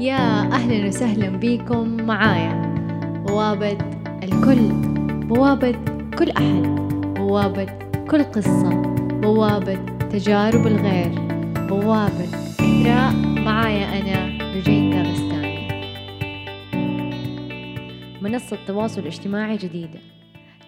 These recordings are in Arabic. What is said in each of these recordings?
يا أهلا وسهلا بكم معايا. بوابة الكل بوابة كل أحد بوابة كل قصة بوابة تجارب الغير بوابة إثراء معايا أنا رجيتا غستاني منصة تواصل اجتماعي جديدة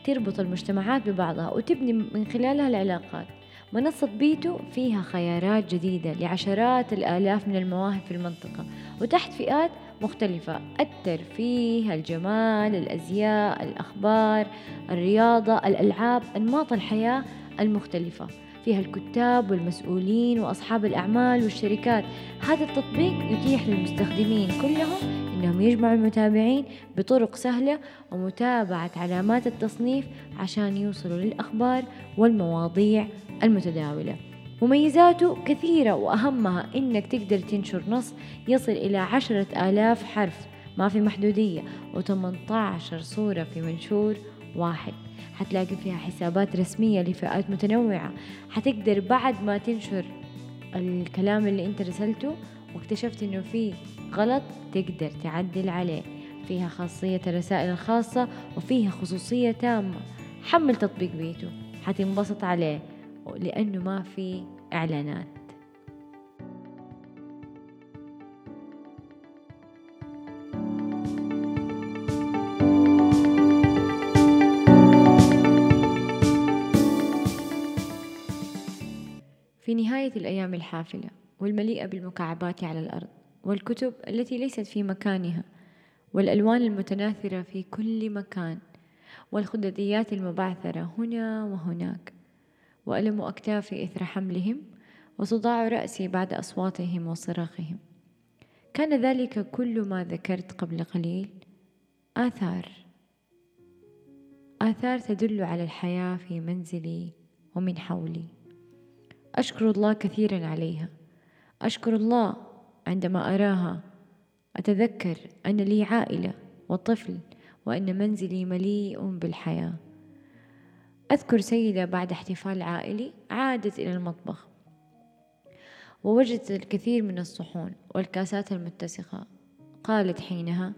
تربط المجتمعات ببعضها وتبني من خلالها العلاقات. منصة بيتو فيها خيارات جديدة لعشرات الآلاف من المواهب في المنطقة وتحت فئات مختلفة. الترفيه الجمال الأزياء الأخبار الرياضة الألعاب أنماط الحياة المختلفة. فيها الكتاب والمسؤولين وأصحاب الأعمال والشركات. هذا التطبيق يتيح للمستخدمين كلهم أنهم يجمعوا المتابعين بطرق سهلة ومتابعة علامات التصنيف عشان يوصلوا للأخبار والمواضيع المتداولة. مميزاته كثيرة وأهمها إنك تقدر تنشر نص يصل إلى عشرة آلاف حرف ما في محدودية و18 صورة في منشور واحد. حتلاقي فيها حسابات رسمية لفئات متنوعة. حتقدر بعد ما تنشر الكلام اللي انت رسلته واكتشفت انه فيه غلط تقدر تعدل عليه. فيها خاصية الرسائل الخاصة وفيها خصوصية تامة. حمل تطبيق بيتو حتنبسط عليه لأنه ما في إعلانات. في نهاية الأيام الحافلة والمليئة بالمكعبات على الأرض والكتب التي ليست في مكانها والألوان المتناثرة في كل مكان والخدديات المبعثرة هنا وهناك. وألم أكتافي إثر حملهم وصداع رأسي بعد أصواتهم وصراخهم. كان ذلك كل ما ذكرت قبل قليل. آثار. آثار تدل على الحياة في منزلي ومن حولي. أشكر الله كثيرا عليها. أشكر الله عندما أراها. أتذكر أن لي عائلة وطفل وأن منزلي مليء بالحياة. أذكر سيدة بعد احتفال عائلي عادت إلى المطبخ. ووجدت الكثير من الصحون والكاسات المتسخة. قالت حينها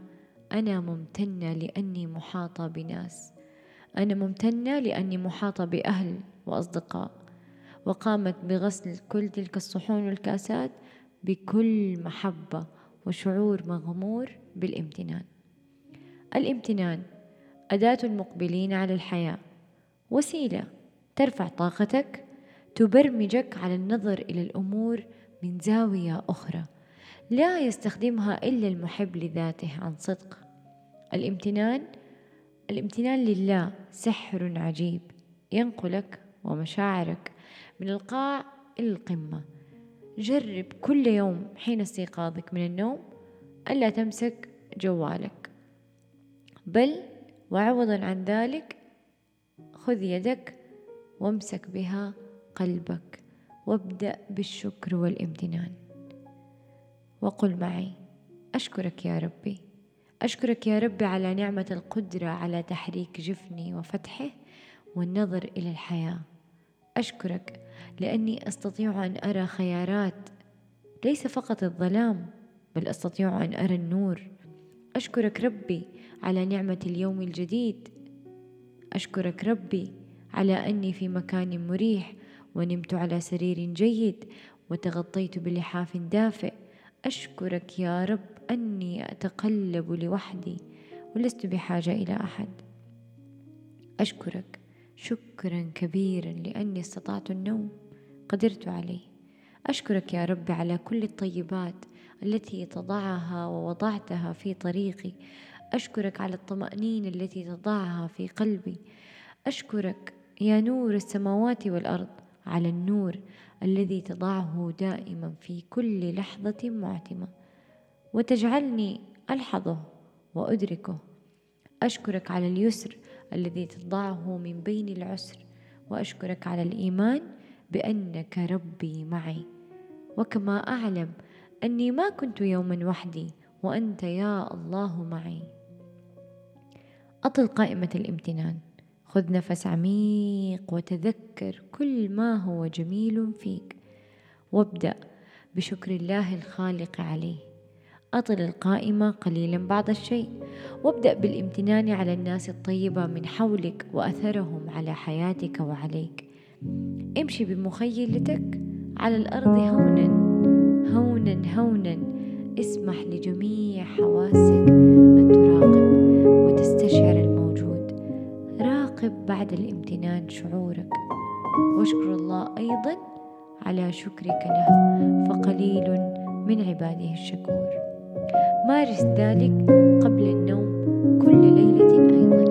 أنا ممتنة لأني محاطة بناس. أنا ممتنة لأني محاطة بأهل وأصدقاء. وقامت بغسل كل تلك الصحون والكأسات بكل محبة وشعور مغمور بالامتنان. الامتنان أداة المقبلين على الحياة. وسيلة ترفع طاقتك تبرمجك على النظر إلى الأمور من زاوية أخرى. لا يستخدمها إلا المحب لذاته عن صدق. الامتنان الامتنان لله سحر عجيب. ينقلك ومشاعرك من القاع إلى القمة. جرب كل يوم حين استيقاظك من النوم ألا تمسك جوالك. بل وعوضا عن ذلك خذ يدك وامسك بها قلبك وابدأ بالشكر والامتنان. وقل معي أشكرك يا ربي. أشكرك يا ربي على نعمة القدرة على تحريك جفني وفتحه والنظر إلى الحياة. أشكرك لأني أستطيع أن أرى خيارات ليس فقط الظلام بل أستطيع أن أرى النور. أشكرك ربي على نعمة اليوم الجديد. أشكرك ربي على أني في مكان مريح ونمت على سرير جيد وتغطيت بلحاف دافئ. أشكرك يا رب أني أتقلب لوحدي ولست بحاجة إلى أحد. أشكرك. شكرا كبيرا لأني استطعت النوم قدرت عليه. أشكرك يا رب على كل الطيبات التي تضعها ووضعتها في طريقي. أشكرك على الطمأنينة التي تضعها في قلبي. أشكرك يا نور السماوات والأرض على النور الذي تضعه دائما في كل لحظة معتمة. وتجعلني ألحظه وأدركه. أشكرك على اليسر الذي تضعه من بين العسر. وأشكرك على الإيمان بأنك ربي معي. وكما أعلم أني ما كنت يوما وحدي وأنت يا الله معي. أطل قائمة الامتنان. خذ نفس عميق وتذكر كل ما هو جميل فيك. وابدأ بشكر الله الخالق عليه. أطل القائمة قليلا بعض الشيء وابدأ بالامتنان على الناس الطيبة من حولك وأثرهم على حياتك وعليك. امشي بمخيلتك على الأرض هونا هونا هونا. اسمح لجميع حواسك أن تراقب وتستشعر الموجود. راقب بعد الامتنان شعورك. واشكر الله أيضا على شكرك له فقليل من عباده الشكور. مارس ذلك قبل النوم كل ليلة أيضا.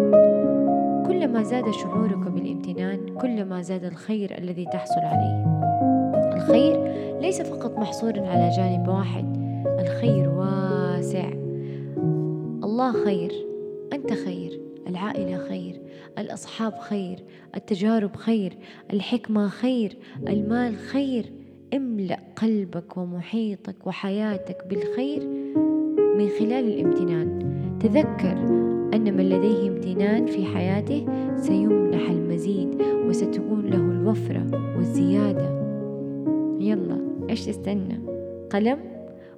كلما زاد شعورك بالامتنان كلما زاد الخير الذي تحصل عليه. الخير ليس فقط محصورا على جانب واحد الخير واسع. الله خير أنت خير العائلة خير الأصحاب خير التجارب خير الحكمة خير المال خير. املأ قلبك ومحيطك وحياتك بالخير من خلال الامتنان. تذكر أن من لديه امتنان في حياته سيمنح المزيد وستكون له الوفرة والزيادة. يلا إيش تستنى؟ قلم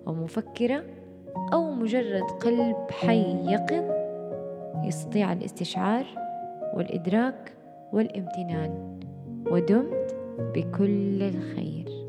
ومفكرة أو مجرد قلب حي يقظ؟ يستطيع الاستشعار والإدراك والامتنان. ودمت بكل الخير.